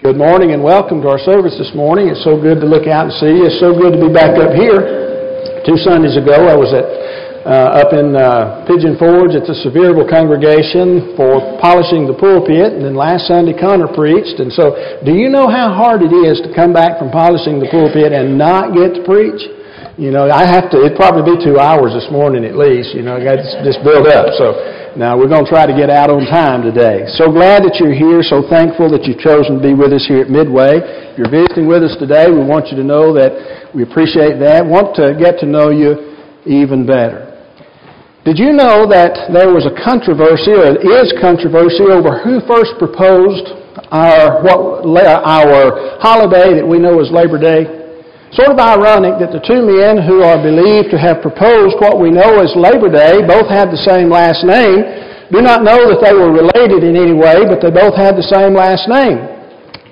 Good morning and welcome to our service this morning. It's so good to look out and see you. It's so good to be back up here. Two Sundays ago, I was at uh, up in uh, Pigeon Forge at the Sevierville congregation for polishing the pulpit, and then last Sunday Connor preached. And so, do you know how hard it is to come back from polishing the pulpit and not get to preach? You know, I have to. It'd probably be two hours this morning at least. You know, I got this build up. So now we're going to try to get out on time today. So glad that you're here. So thankful that you've chosen to be with us here at Midway. If you're visiting with us today, we want you to know that we appreciate that. Want to get to know you even better. Did you know that there was a controversy, or is controversy, over who first proposed our what our holiday that we know as Labor Day? Sort of ironic that the two men who are believed to have proposed what we know as Labor Day both had the same last name. Do not know that they were related in any way, but they both had the same last name.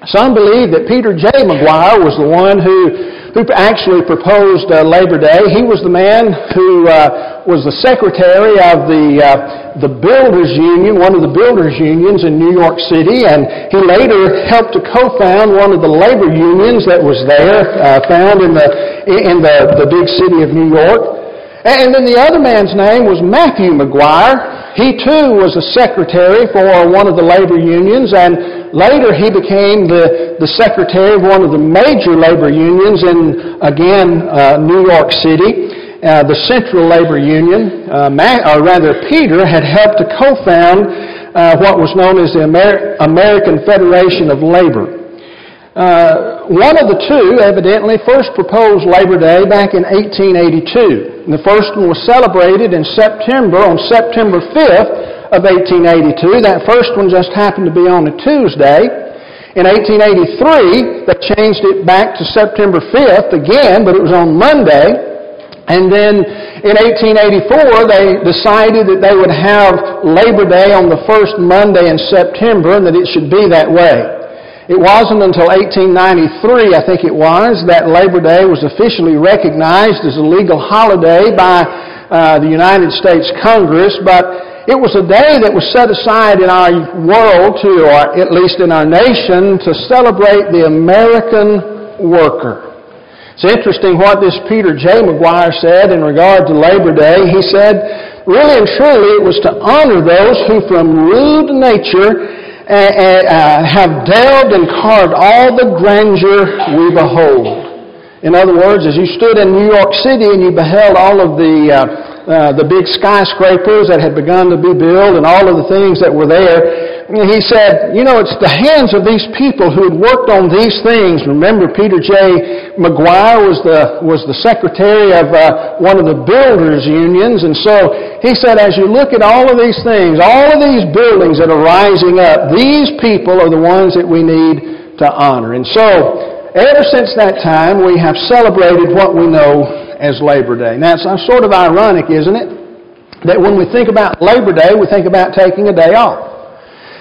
Some believe that Peter J. McGuire was the one who who actually proposed uh, Labor Day. He was the man who uh, was the secretary of the, uh, the Builders Union, one of the Builders Unions in New York City, and he later helped to co-found one of the labor unions that was there, uh, found in the, in the, the big city of New York. And then the other man's name was Matthew McGuire. He too was a secretary for one of the labor unions, and Later, he became the, the secretary of one of the major labor unions in, again, uh, New York City, uh, the Central Labor Union. Uh, or rather, Peter had helped to co-found uh, what was known as the Amer- American Federation of Labor. Uh, one of the two evidently first proposed Labor Day back in 1882. And the first one was celebrated in September, on September 5th, of 1882. That first one just happened to be on a Tuesday. In 1883, they changed it back to September 5th again, but it was on Monday. And then in 1884, they decided that they would have Labor Day on the first Monday in September and that it should be that way. It wasn't until 1893, I think it was, that Labor Day was officially recognized as a legal holiday by uh, the United States Congress, but it was a day that was set aside in our world to, or at least in our nation, to celebrate the American worker. It's interesting what this Peter J. McGuire said in regard to Labor Day. He said, really and truly, it was to honor those who from rude nature uh, uh, have delved and carved all the grandeur we behold. In other words, as you stood in New York City and you beheld all of the uh, uh, the big skyscrapers that had begun to be built and all of the things that were there. He said, you know, it's the hands of these people who had worked on these things. Remember, Peter J. McGuire was the, was the secretary of uh, one of the builders' unions. And so he said, as you look at all of these things, all of these buildings that are rising up, these people are the ones that we need to honor. And so, ever since that time, we have celebrated what we know as Labor Day. Now, it's sort of ironic, isn't it? That when we think about Labor Day, we think about taking a day off.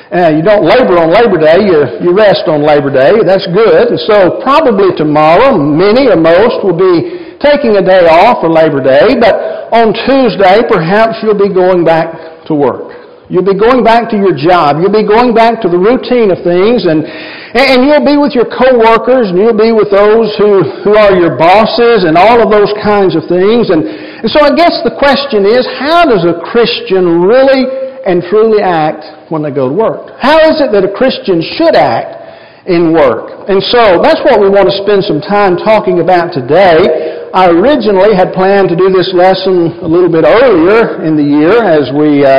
Uh, you don't labor on Labor Day, you, you rest on Labor Day. That's good. And so probably tomorrow, many or most will be taking a day off for Labor Day, but on Tuesday, perhaps you'll be going back to work. You'll be going back to your job. You'll be going back to the routine of things and, and you'll be with your coworkers and you'll be with those who, who are your bosses and all of those kinds of things. And, and so I guess the question is, how does a Christian really and truly act when they go to work? How is it that a Christian should act in work? And so that's what we want to spend some time talking about today. I originally had planned to do this lesson a little bit earlier in the year as we uh,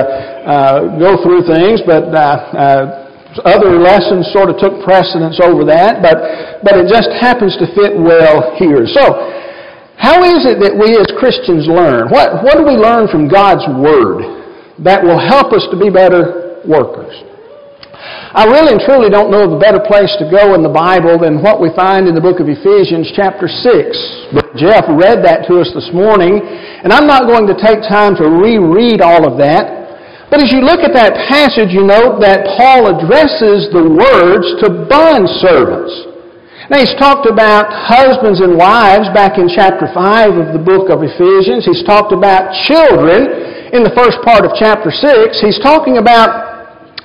uh, go through things, but uh, uh, other lessons sort of took precedence over that, but, but it just happens to fit well here. So, how is it that we as Christians learn? What, what do we learn from God's Word that will help us to be better workers? I really and truly don't know of a better place to go in the Bible than what we find in the book of Ephesians chapter 6. But Jeff read that to us this morning, and I'm not going to take time to reread all of that. But as you look at that passage, you note that Paul addresses the words to bond servants. Now he's talked about husbands and wives back in chapter 5 of the book of Ephesians. He's talked about children in the first part of chapter 6. He's talking about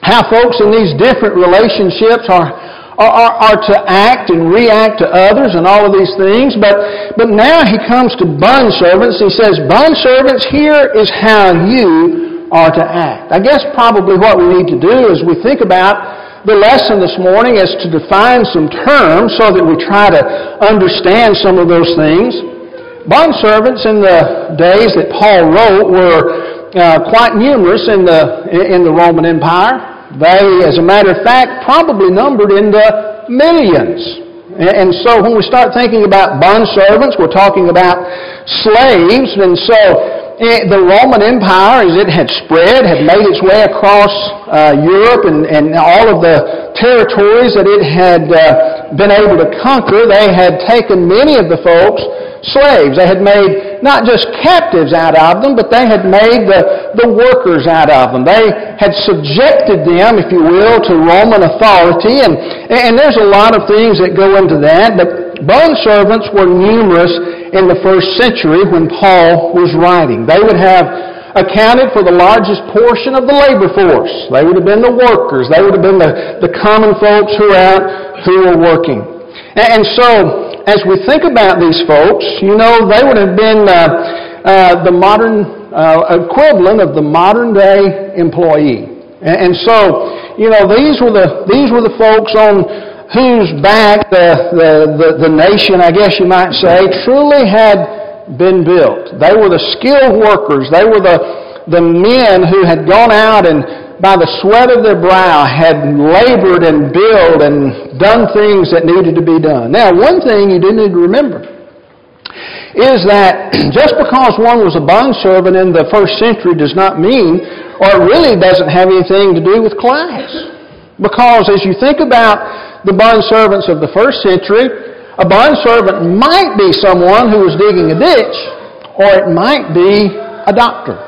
how folks in these different relationships are, are, are, to act and react to others and all of these things. But, but now he comes to bond servants. He says, bond servants, here is how you are to act. I guess probably what we need to do is we think about the lesson this morning is to define some terms so that we try to understand some of those things. Bond servants in the days that Paul wrote were uh, quite numerous in the, in the Roman Empire. They, as a matter of fact, probably numbered in the millions. And so when we start thinking about bond servants, we're talking about slaves. And so Eh, the Roman Empire, as it had spread, had made its way across uh, Europe and, and all of the territories that it had uh, been able to conquer, they had taken many of the folks slaves. They had made not just captives out of them, but they had made the, the workers out of them. They had subjected them, if you will, to Roman authority. And, and there's a lot of things that go into that, but bond servants were numerous in the first century when Paul was writing. They would have accounted for the largest portion of the labor force. They would have been the workers. They would have been the, the common folks who were out who were working. And, and so, as we think about these folks, you know, they would have been uh, uh, the modern uh, equivalent of the modern day employee. And, and so, you know, these were the these were the folks on whose back the, the, the, the nation, I guess you might say, truly had been built. They were the skilled workers. They were the, the men who had gone out and by the sweat of their brow had labored and built and done things that needed to be done. Now, one thing you do need to remember is that just because one was a bondservant in the first century does not mean, or really doesn't have anything to do with class. Because as you think about the bond servants of the first century, a bond servant might be someone who was digging a ditch, or it might be a doctor,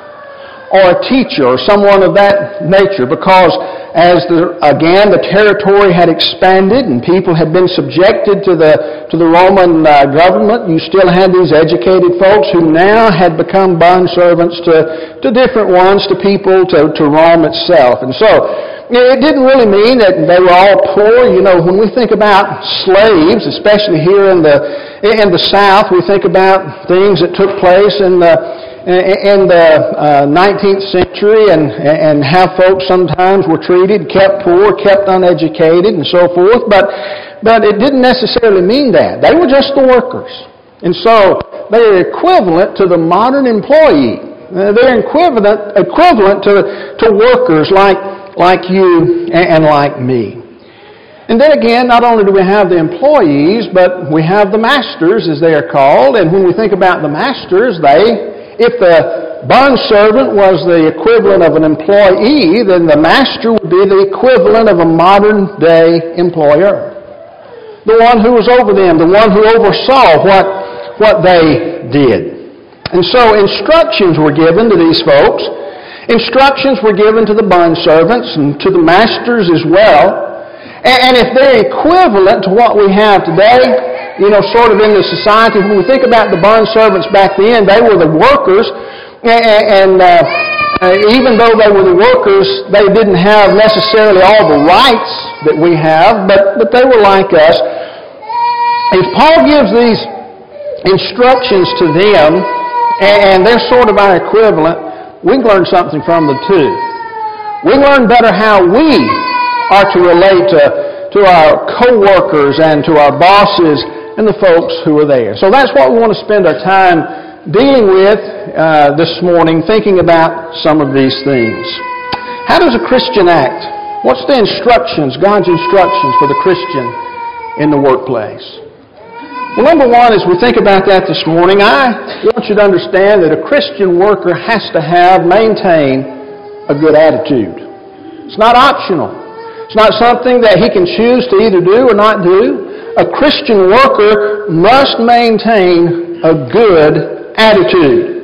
or a teacher, or someone of that nature, because as the, again the territory had expanded and people had been subjected to the to the Roman uh, government, you still had these educated folks who now had become bond servants to to different ones, to people, to to Rome itself, and so. It didn't really mean that they were all poor. You know, when we think about slaves, especially here in the in the South, we think about things that took place in the in the uh, 19th century and and how folks sometimes were treated, kept poor, kept uneducated, and so forth. But but it didn't necessarily mean that. They were just the workers, and so they are equivalent to the modern employee. Uh, they're equivalent equivalent to to workers like like you and like me. And then again, not only do we have the employees, but we have the masters, as they are called. And when we think about the masters, they, if the bond servant was the equivalent of an employee, then the master would be the equivalent of a modern day employer. The one who was over them, the one who oversaw what, what they did. And so instructions were given to these folks Instructions were given to the bond servants and to the masters as well. And if they're equivalent to what we have today, you know, sort of in the society, when we think about the bond servants back then, they were the workers, and uh, uh, even though they were the workers, they didn't have necessarily all the rights that we have, but, but they were like us. If Paul gives these instructions to them, and they're sort of our equivalent, we can learn something from the two. We learn better how we are to relate to, to our co-workers and to our bosses and the folks who are there. So that's what we want to spend our time dealing with uh, this morning, thinking about some of these things. How does a Christian act? What's the instructions, God's instructions for the Christian in the workplace? Well, number one, as we think about that this morning, I want you to understand that a Christian worker has to have, maintain a good attitude. It's not optional. It's not something that he can choose to either do or not do. A Christian worker must maintain a good attitude.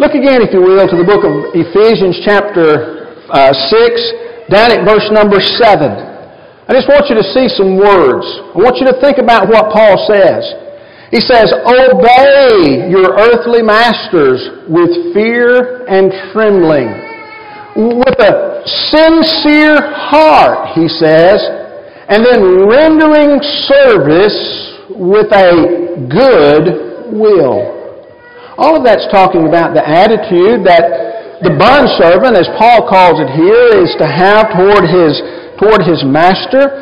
Look again, if you will, to the book of Ephesians chapter uh, 6, down at verse number 7. I just want you to see some words. I want you to think about what Paul says. He says, Obey your earthly masters with fear and trembling, with a sincere heart, he says, and then rendering service with a good will. All of that's talking about the attitude that the bondservant, as Paul calls it here, is to have toward his, toward his master.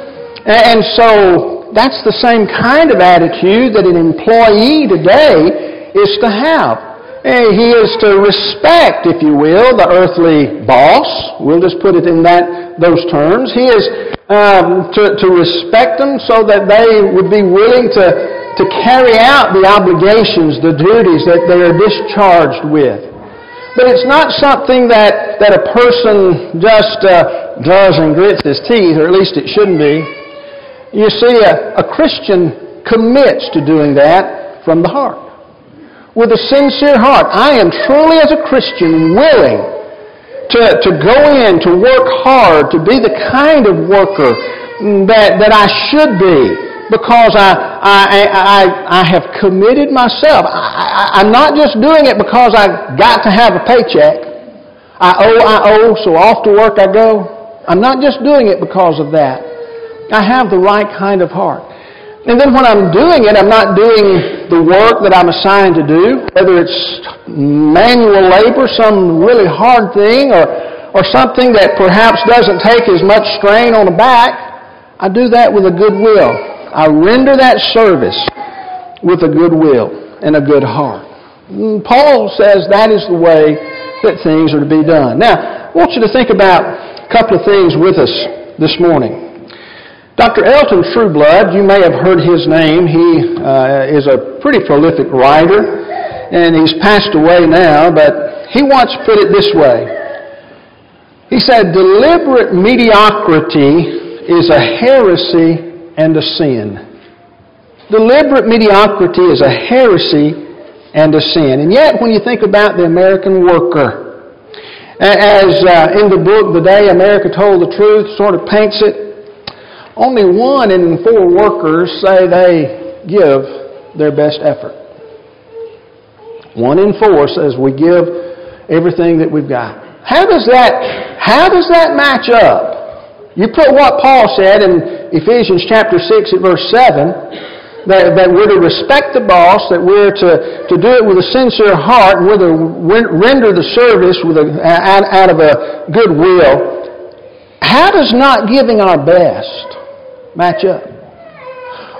And so that's the same kind of attitude that an employee today is to have. He is to respect, if you will, the earthly boss. We'll just put it in that those terms. He is um, to, to respect them so that they would be willing to, to carry out the obligations, the duties that they are discharged with. But it's not something that, that a person just uh, and grits his teeth, or at least it shouldn't be. You see, a, a Christian commits to doing that from the heart with a sincere heart. I am truly, as a Christian, willing to, to go in, to work hard, to be the kind of worker that, that I should be because I, I, I, I have committed myself. I, I'm not just doing it because I got to have a paycheck. I owe, I owe, so off to work I go. I'm not just doing it because of that. I have the right kind of heart. And then when I'm doing it, I'm not doing the work that I'm assigned to do, whether it's manual labor, some really hard thing, or, or something that perhaps doesn't take as much strain on the back. I do that with a good will. I render that service with a good will and a good heart. And Paul says that is the way that things are to be done. Now, I want you to think about a couple of things with us this morning. Dr. Elton Trueblood, you may have heard his name. He uh, is a pretty prolific writer, and he's passed away now, but he once put it this way. He said, Deliberate mediocrity is a heresy and a sin. Deliberate mediocrity is a heresy and a sin. And yet, when you think about the American worker, as uh, in the book, The Day America Told the Truth sort of paints it, only one in four workers say they give their best effort. One in four says we give everything that we've got. How does that, how does that match up? You put what Paul said in Ephesians chapter 6 at verse 7, that, that we're to respect the boss, that we're to, to do it with a sincere heart, and we're to render the service with a, out, out of a good will. How does not giving our best match up.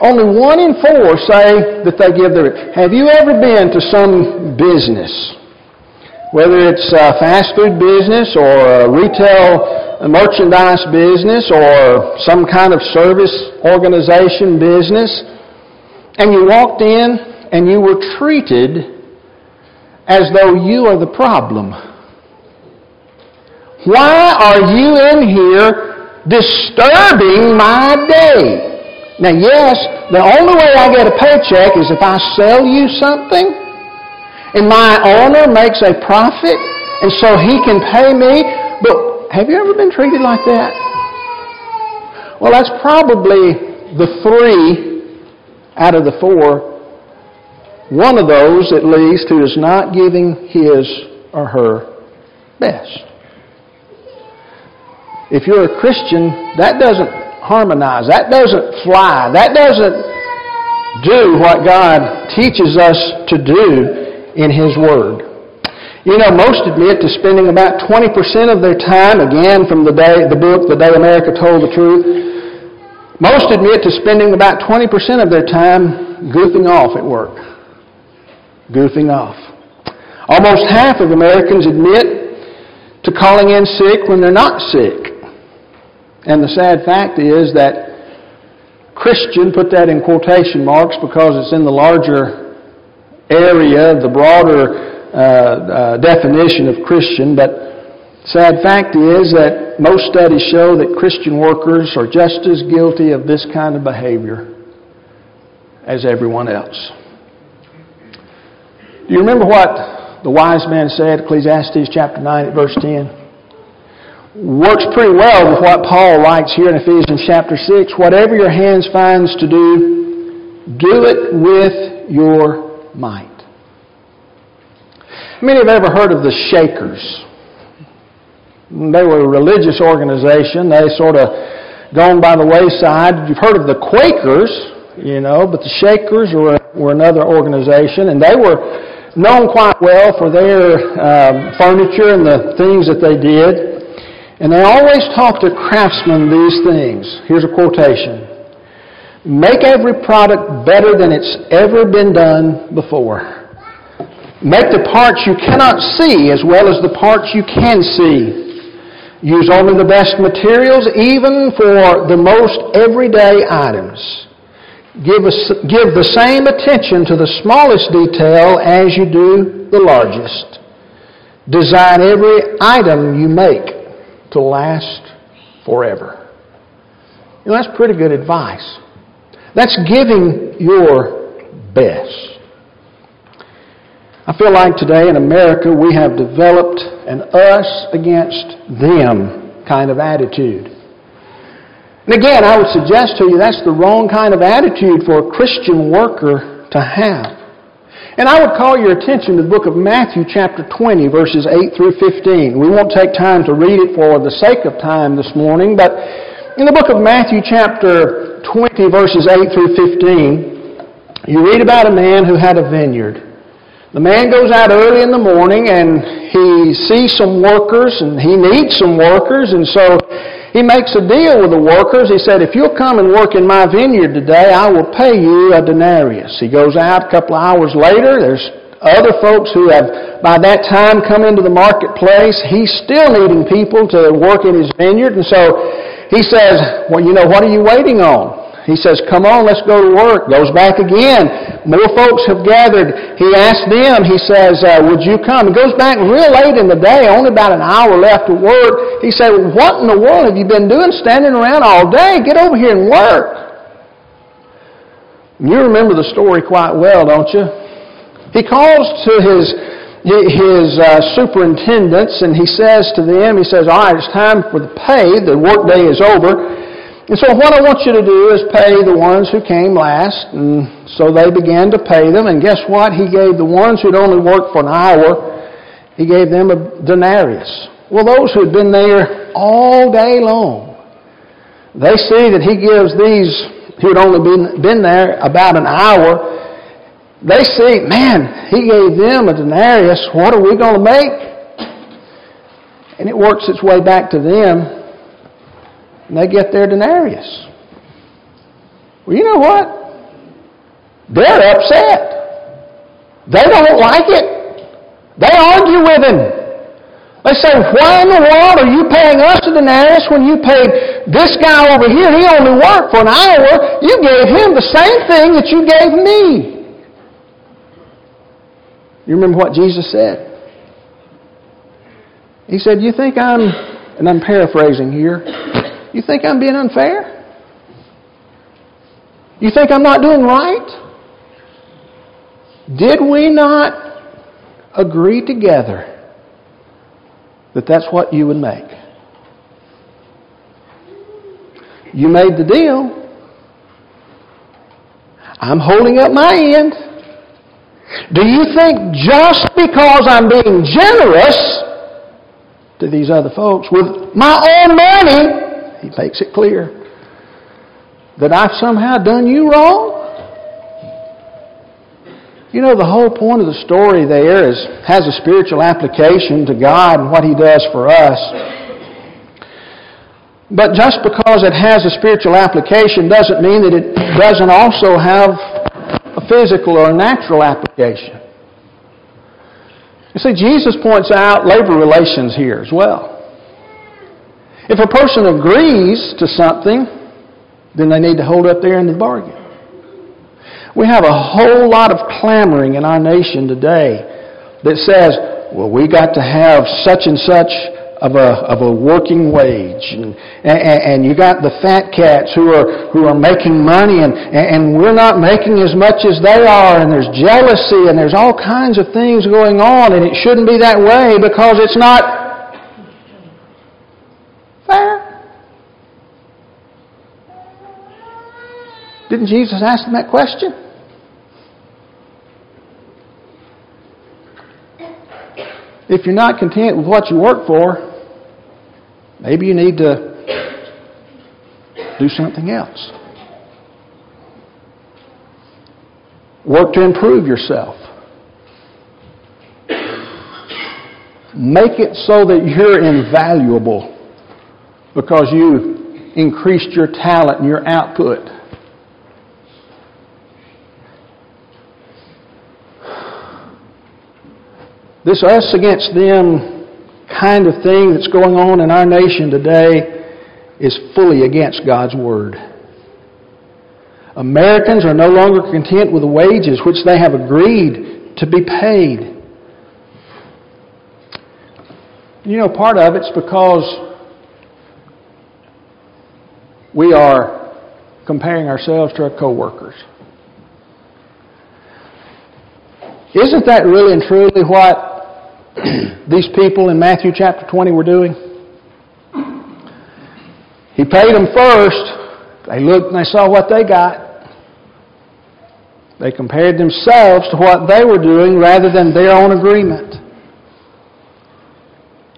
Only one in four say that they give their. Have you ever been to some business, whether it's a fast food business or a retail merchandise business or some kind of service organization business, and you walked in and you were treated as though you are the problem? Why are you in here disturbing my day. Now, yes, the only way I get a paycheck is if I sell you something and my owner makes a profit and so he can pay me. But have you ever been treated like that? Well, that's probably the three out of the four. One of those, at least, who is not giving his or her best. If you're a Christian, that doesn't harmonize. That doesn't fly. That doesn't do what God teaches us to do in His Word. You know, most admit to spending about 20% of their time, again from the day, the book, The Day America Told the Truth, most admit to spending about 20% of their time goofing off at work. Goofing off. Almost half of Americans admit to calling in sick when they're not sick. And the sad fact is that Christian, put that in quotation marks because it's in the larger area, the broader uh, uh, definition of Christian, but sad fact is that most studies show that Christian workers are just as guilty of this kind of behavior as everyone else. Do you remember what the wise man said, Ecclesiastes chapter 9 verse 10? Works pretty well with what Paul writes here in Ephesians chapter 6. Whatever your hands finds to do, do it with your might. Many have ever heard of the Shakers. They were a religious organization. They sort of gone by the wayside. You've heard of the Quakers, you know, but the Shakers were, were another organization, and they were known quite well for their um, furniture and the things that they did. And they always taught their craftsmen these things. Here's a quotation. Make every product better than it's ever been done before. Make the parts you cannot see as well as the parts you can see. Use only the best materials, even for the most everyday items. Give, a, give the same attention to the smallest detail as you do the largest. Design every item you make to last forever. You know, that's pretty good advice. That's giving your best. I feel like today in America we have developed an us against them kind of attitude. And again, I would suggest to you that's the wrong kind of attitude for a Christian worker to have. And I would call your attention to the book of Matthew chapter 20 verses 8 through 15. We won't take time to read it for the sake of time this morning, but in the book of Matthew chapter 20 verses 8 through 15, you read about a man who had a vineyard. The man goes out early in the morning and he sees some workers and he needs some workers and so he makes a deal with the workers. He said, if you'll come and work in my vineyard today, I will pay you a denarius. He goes out a couple of hours later. There's other folks who have by that time come into the marketplace. He's still needing people to work in his vineyard and so he says, well, you know, what are you waiting on? He says, come on, let's go to work. Goes back again. More folks have gathered. He asks them, he says, uh, would you come? He goes back real late in the day, only about an hour left to work. He said, what in the world have you been doing standing around all day? Get over here and work. You remember the story quite well, don't you? He calls to his his uh, superintendents and he says to them, he says, all right, it's time for the pay. The workday is over. And so what I want you to do is pay the ones who came last. And so they began to pay them. And guess what? He gave the ones who'd only worked for an hour, he gave them a denarius. Well, those who'd been there all day long, they see that he gives these who'd only been, been there about an hour, they see, man, he gave them a denarius. What are we going to make? And it works its way back to them and they get their denarius. Well, you know what? They're upset. They don't like it. They argue with him. They say, why in the world are you paying us a denarius when you paid this guy over here? He only worked for an hour. You gave him the same thing that you gave me. You remember what Jesus said? He said, You think I'm, and I'm paraphrasing here, you think I'm being unfair? You think I'm not doing right? Did we not agree together that that's what you would make? You made the deal. I'm holding up my end. Do you think just because I'm being generous to these other folks with my own money he makes it clear that I've somehow done you wrong. You know, the whole point of the story there is, has a spiritual application to God and what He does for us. But just because it has a spiritual application doesn't mean that it doesn't also have a physical or a natural application. You see, Jesus points out labor relations here as well. If a person agrees to something, then they need to hold up their end of the bargain. We have a whole lot of clamoring in our nation today that says, well, we got to have such and such of a, of a working wage. And, and, and you got the fat cats who are, who are making money and, and we're not making as much as they are and there's jealousy and there's all kinds of things going on and it shouldn't be that way because it's not Didn't Jesus ask them that question? If you're not content with what you work for, maybe you need to do something else. Work to improve yourself. Make it so that you're invaluable because you increased your talent and your output. This us against them kind of thing that's going on in our nation today is fully against God's Word. Americans are no longer content with the wages which they have agreed to be paid. You know, part of it's because we are comparing ourselves to our coworkers. Isn't that really and truly what these people in Matthew chapter 20 were doing? He paid them first. They looked and they saw what they got. They compared themselves to what they were doing rather than their own agreement.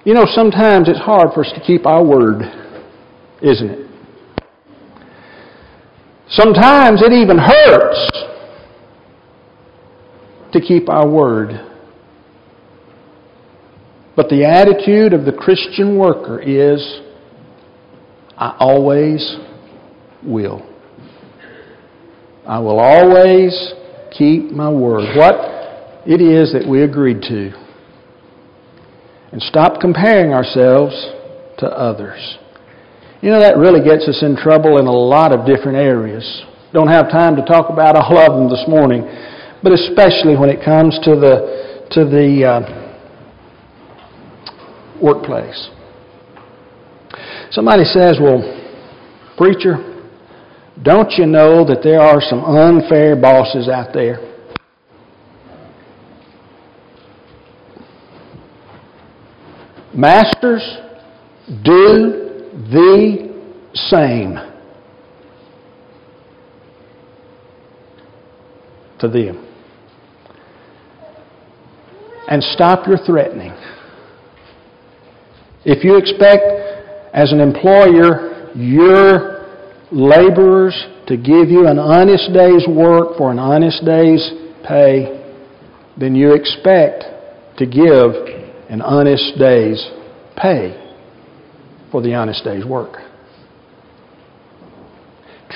You know, sometimes it's hard for us to keep our word, isn't it? Sometimes it even hurts to keep our word. But the attitude of the Christian worker is, I always will. I will always keep my word. What it is that we agreed to. And stop comparing ourselves to others. You know, that really gets us in trouble in a lot of different areas. Don't have time to talk about all of them this morning, but especially when it comes to the, to the, uh, workplace. Somebody says, Well, preacher, don't you know that there are some unfair bosses out there? Masters, do the same to them. And stop your threatening. If you expect, as an employer, your laborers to give you an honest day's work for an honest day's pay, then you expect to give an honest day's pay for the honest day's work.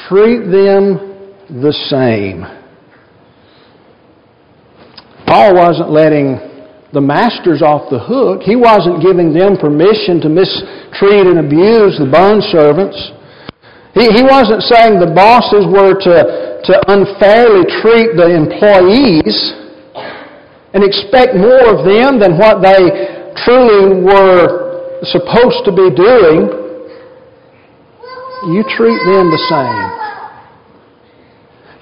Treat them the same. Paul wasn't letting the masters off the hook. He wasn't giving them permission to mistreat and abuse the bond servants. He, he wasn't saying the bosses were to, to unfairly treat the employees and expect more of them than what they truly were supposed to be doing. You treat them the same.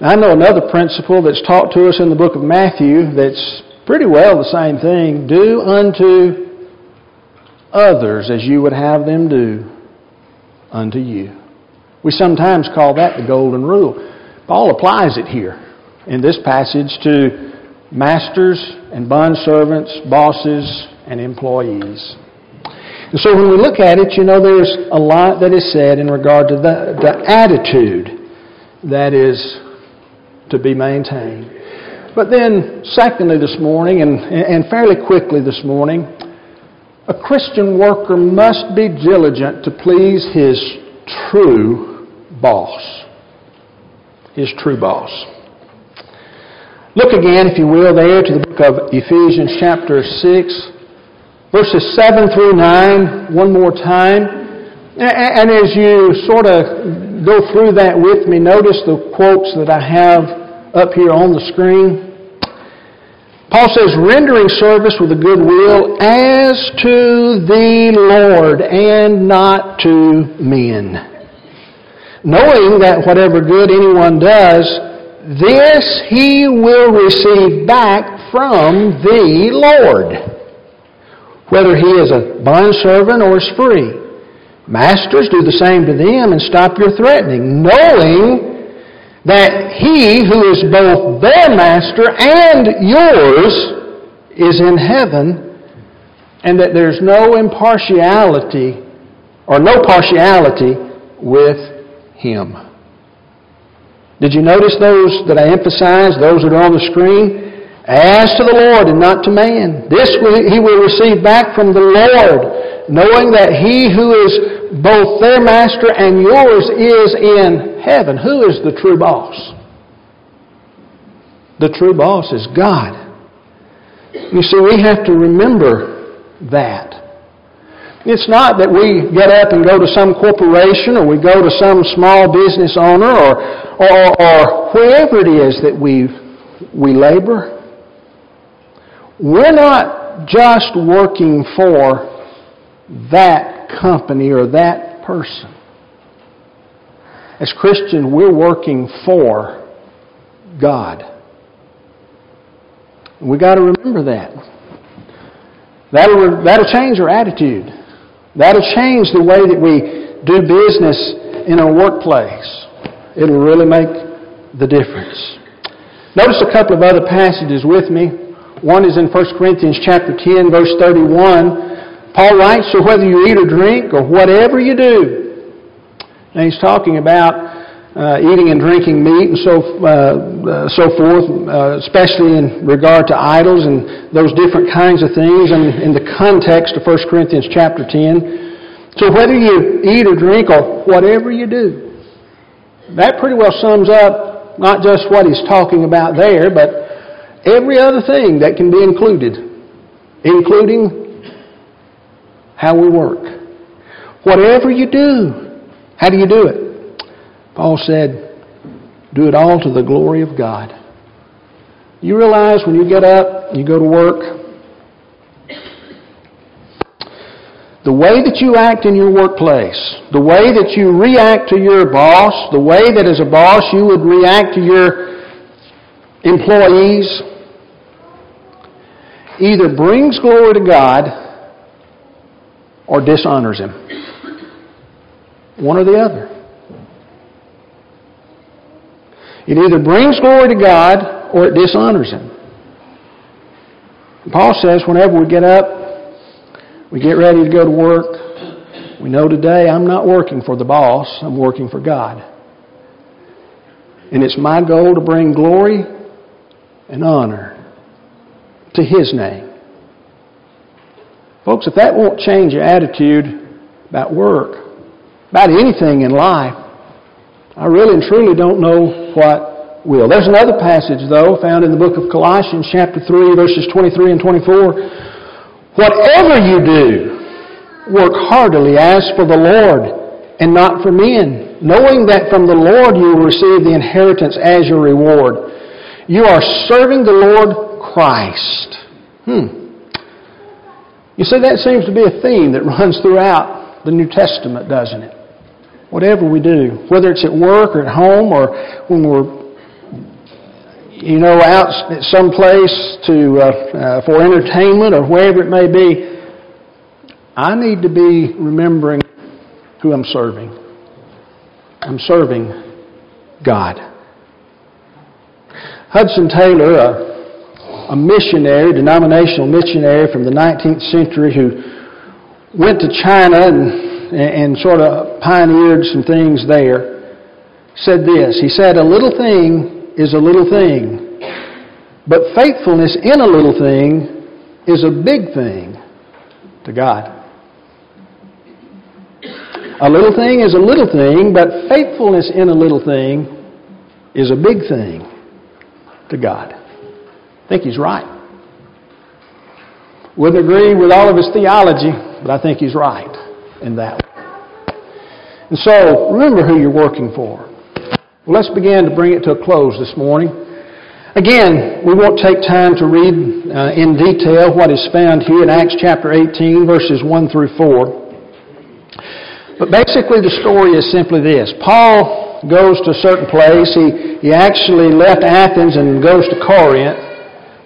Now, I know another principle that's taught to us in the book of Matthew that's pretty well the same thing. Do unto others as you would have them do unto you. We sometimes call that the golden rule. Paul applies it here in this passage to masters and bond servants, bosses, and employees. And so when we look at it, you know, there's a lot that is said in regard to the, the attitude that is to be maintained. But then, secondly, this morning, and, and fairly quickly this morning, a Christian worker must be diligent to please his true boss. His true boss. Look again, if you will, there to the book of Ephesians, chapter 6, verses 7 through 9, one more time. And as you sort of go through that with me, notice the quotes that I have up here on the screen. Paul says, rendering service with a good will as to the Lord and not to men. Knowing that whatever good anyone does, this he will receive back from the Lord. Whether he is a bondservant or is free. Masters, do the same to them and stop your threatening, knowing that he who is both their master and yours is in heaven, and that there's no impartiality or no partiality with Him. Did you notice those that I emphasized, those that are on the screen? As to the Lord and not to man. This he will receive back from the Lord, knowing that he who is both their master and yours is in heaven. Who is the true boss? The true boss is God. You see, we have to remember that. It's not that we get up and go to some corporation or we go to some small business owner or, or, or wherever it is that we, we labor. We're not just working for that company or that person. As Christians, we're working for God. We got to remember that. That'll, that'll change our attitude. That'll change the way that we do business in our workplace. It'll really make the difference. Notice a couple of other passages with me. One is in 1 Corinthians chapter 10, verse 31. Paul writes, So whether you eat or drink or whatever you do, and he's talking about uh, eating and drinking meat and so, uh, uh, so forth, uh, especially in regard to idols and those different kinds of things and in the context of 1 Corinthians chapter 10. So whether you eat or drink or whatever you do, that pretty well sums up not just what he's talking about there, but every other thing that can be included, including how we work. Whatever you do, how do you do it? Paul said, do it all to the glory of God. You realize when you get up, you go to work, the way that you act in your workplace, the way that you react to your boss, the way that as a boss you would react to your employees, either brings glory to God or dishonors Him. One or the other. It either brings glory to God or it dishonors Him. Paul says whenever we get up, we get ready to go to work, we know today I'm not working for the boss, I'm working for God. And it's my goal to bring glory and honor to His name. Folks, if that won't change your attitude about work, about anything in life, I really and truly don't know what will. There's another passage, though, found in the book of Colossians, chapter 3, verses 23 and 24. Whatever you do, work heartily as for the Lord and not for men, knowing that from the Lord you will receive the inheritance as your reward. You are serving the Lord Christ. Hmm. You see, that seems to be a theme that runs throughout the New Testament, doesn't it? Whatever we do, whether it's at work or at home or when we're, you know, out at some place to, uh, uh, for entertainment or wherever it may be, I need to be remembering who I'm serving. I'm serving God. Hudson Taylor, a, a missionary, denominational missionary from the 19th century who went to China and and sort of pioneered some things there, said this. He said, A little thing is a little thing, but faithfulness in a little thing is a big thing to God. A little thing is a little thing, but faithfulness in a little thing is a big thing to God. I think he's right. Wouldn't agree with all of his theology, but I think he's right in that. And so, remember who you're working for. Well, let's begin to bring it to a close this morning. Again, we won't take time to read uh, in detail what is found here in Acts chapter 18, verses 1 through 4. But basically, the story is simply this Paul goes to a certain place. He, he actually left Athens and goes to Corinth.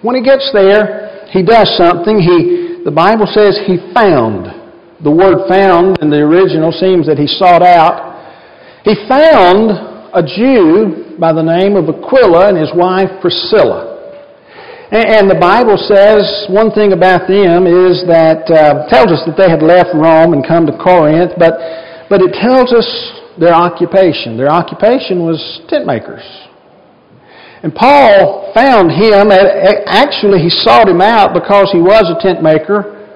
When he gets there, he does something. He, the Bible says he found the word found in the original seems that he sought out. He found a Jew by the name of Aquila and his wife Priscilla. And the Bible says one thing about them is that uh, tells us that they had left Rome and come to Corinth, but but it tells us their occupation. Their occupation was tent makers. And Paul found him, actually he sought him out because he was a tent maker,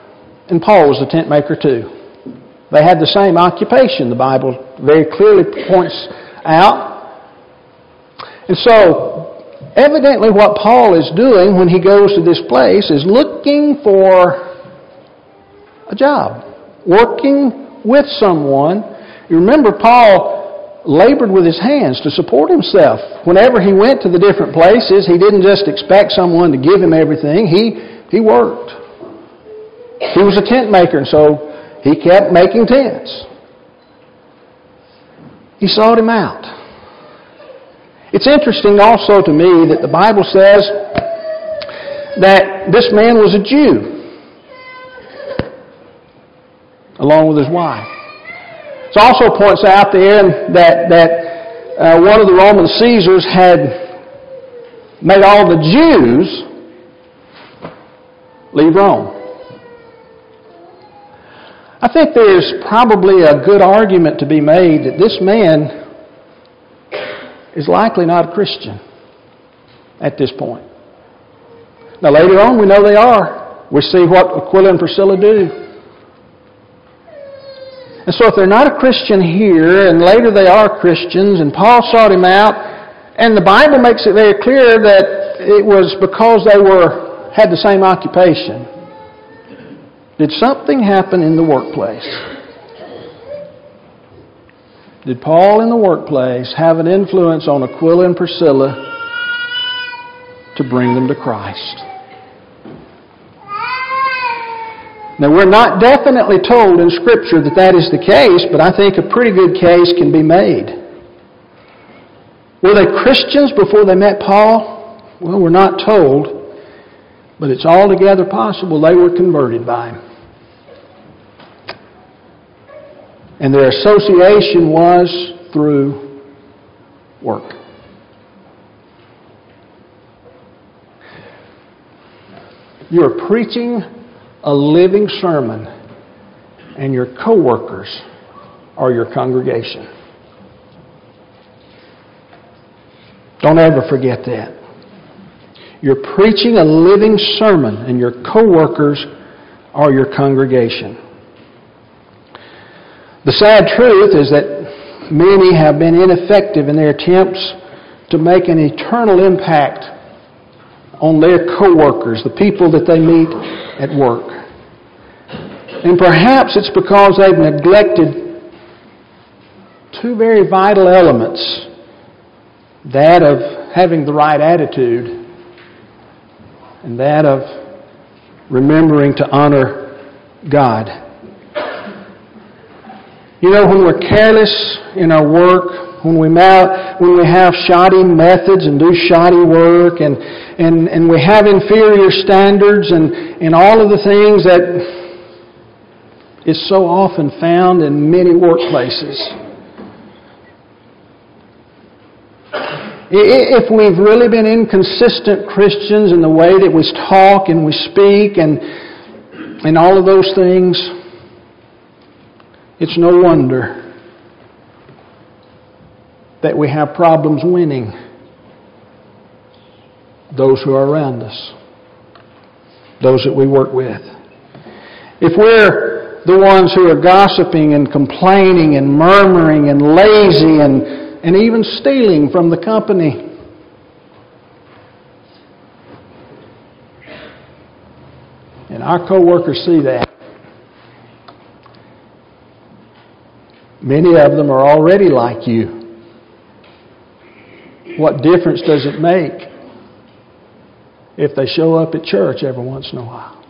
and Paul was a tent maker too. They had the same occupation, the Bible very clearly points out. And so, evidently what Paul is doing when he goes to this place is looking for a job, working with someone. You remember Paul labored with his hands to support himself. Whenever he went to the different places, he didn't just expect someone to give him everything. He, he worked. He was a tent maker, and so he kept making tents. He sought him out. It's interesting also to me that the Bible says that this man was a Jew along with his wife. It also points out there that, that uh, one of the Roman Caesars had made all the Jews leave Rome. I think there's probably a good argument to be made that this man is likely not a Christian at this point. Now, later on, we know they are. We see what Aquila and Priscilla do. And so, if they're not a Christian here, and later they are Christians, and Paul sought him out, and the Bible makes it very clear that it was because they were had the same occupation. Did something happen in the workplace? Did Paul in the workplace have an influence on Aquila and Priscilla to bring them to Christ? Now, we're not definitely told in Scripture that that is the case, but I think a pretty good case can be made. Were they Christians before they met Paul? Well, we're not told, but it's altogether possible they were converted by him. And their association was through work. You're preaching a living sermon, and your coworkers are your congregation. Don't ever forget that. You're preaching a living sermon, and your coworkers are your congregation. The sad truth is that many have been ineffective in their attempts to make an eternal impact on their coworkers, the people that they meet at work. And perhaps it's because they've neglected two very vital elements that of having the right attitude and that of remembering to honor God. You know, when we're careless in our work, when we, when we have shoddy methods and do shoddy work, and, and, and we have inferior standards and, and all of the things that is so often found in many workplaces. If we've really been inconsistent Christians in the way that we talk and we speak and, and all of those things, it's no wonder that we have problems winning those who are around us, those that we work with. If we're the ones who are gossiping and complaining and murmuring and lazy and, and even stealing from the company, and our coworkers see that, many of them are already like you. What difference does it make if they show up at church every once in a while?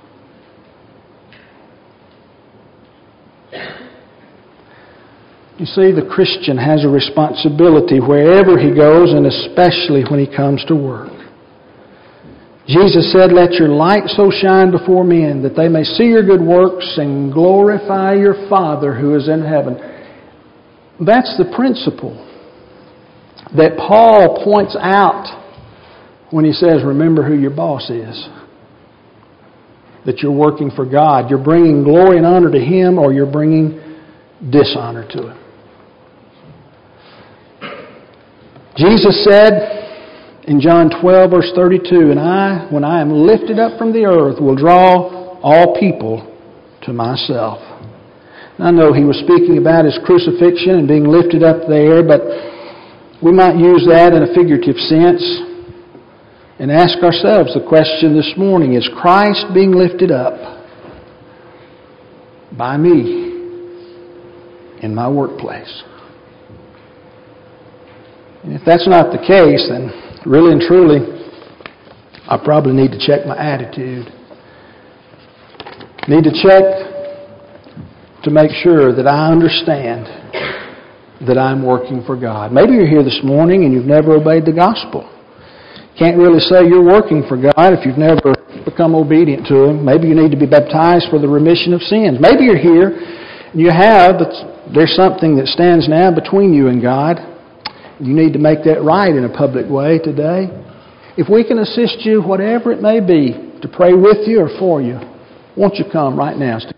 You see, the Christian has a responsibility wherever he goes and especially when he comes to work. Jesus said, Let your light so shine before men that they may see your good works and glorify your Father who is in heaven. That's the principle that Paul points out when he says, Remember who your boss is. That you're working for God. You're bringing glory and honor to Him or you're bringing dishonor to Him. Jesus said in John 12, verse 32, And I, when I am lifted up from the earth, will draw all people to myself. And I know he was speaking about his crucifixion and being lifted up there, but we might use that in a figurative sense and ask ourselves the question this morning Is Christ being lifted up by me in my workplace? And if that's not the case, then really and truly, I probably need to check my attitude. Need to check to make sure that I understand that I'm working for God. Maybe you're here this morning and you've never obeyed the gospel. Can't really say you're working for God if you've never become obedient to Him. Maybe you need to be baptized for the remission of sins. Maybe you're here and you have, but there's something that stands now between you and God. You need to make that right in a public way today. If we can assist you, whatever it may be, to pray with you or for you, won't you come right now?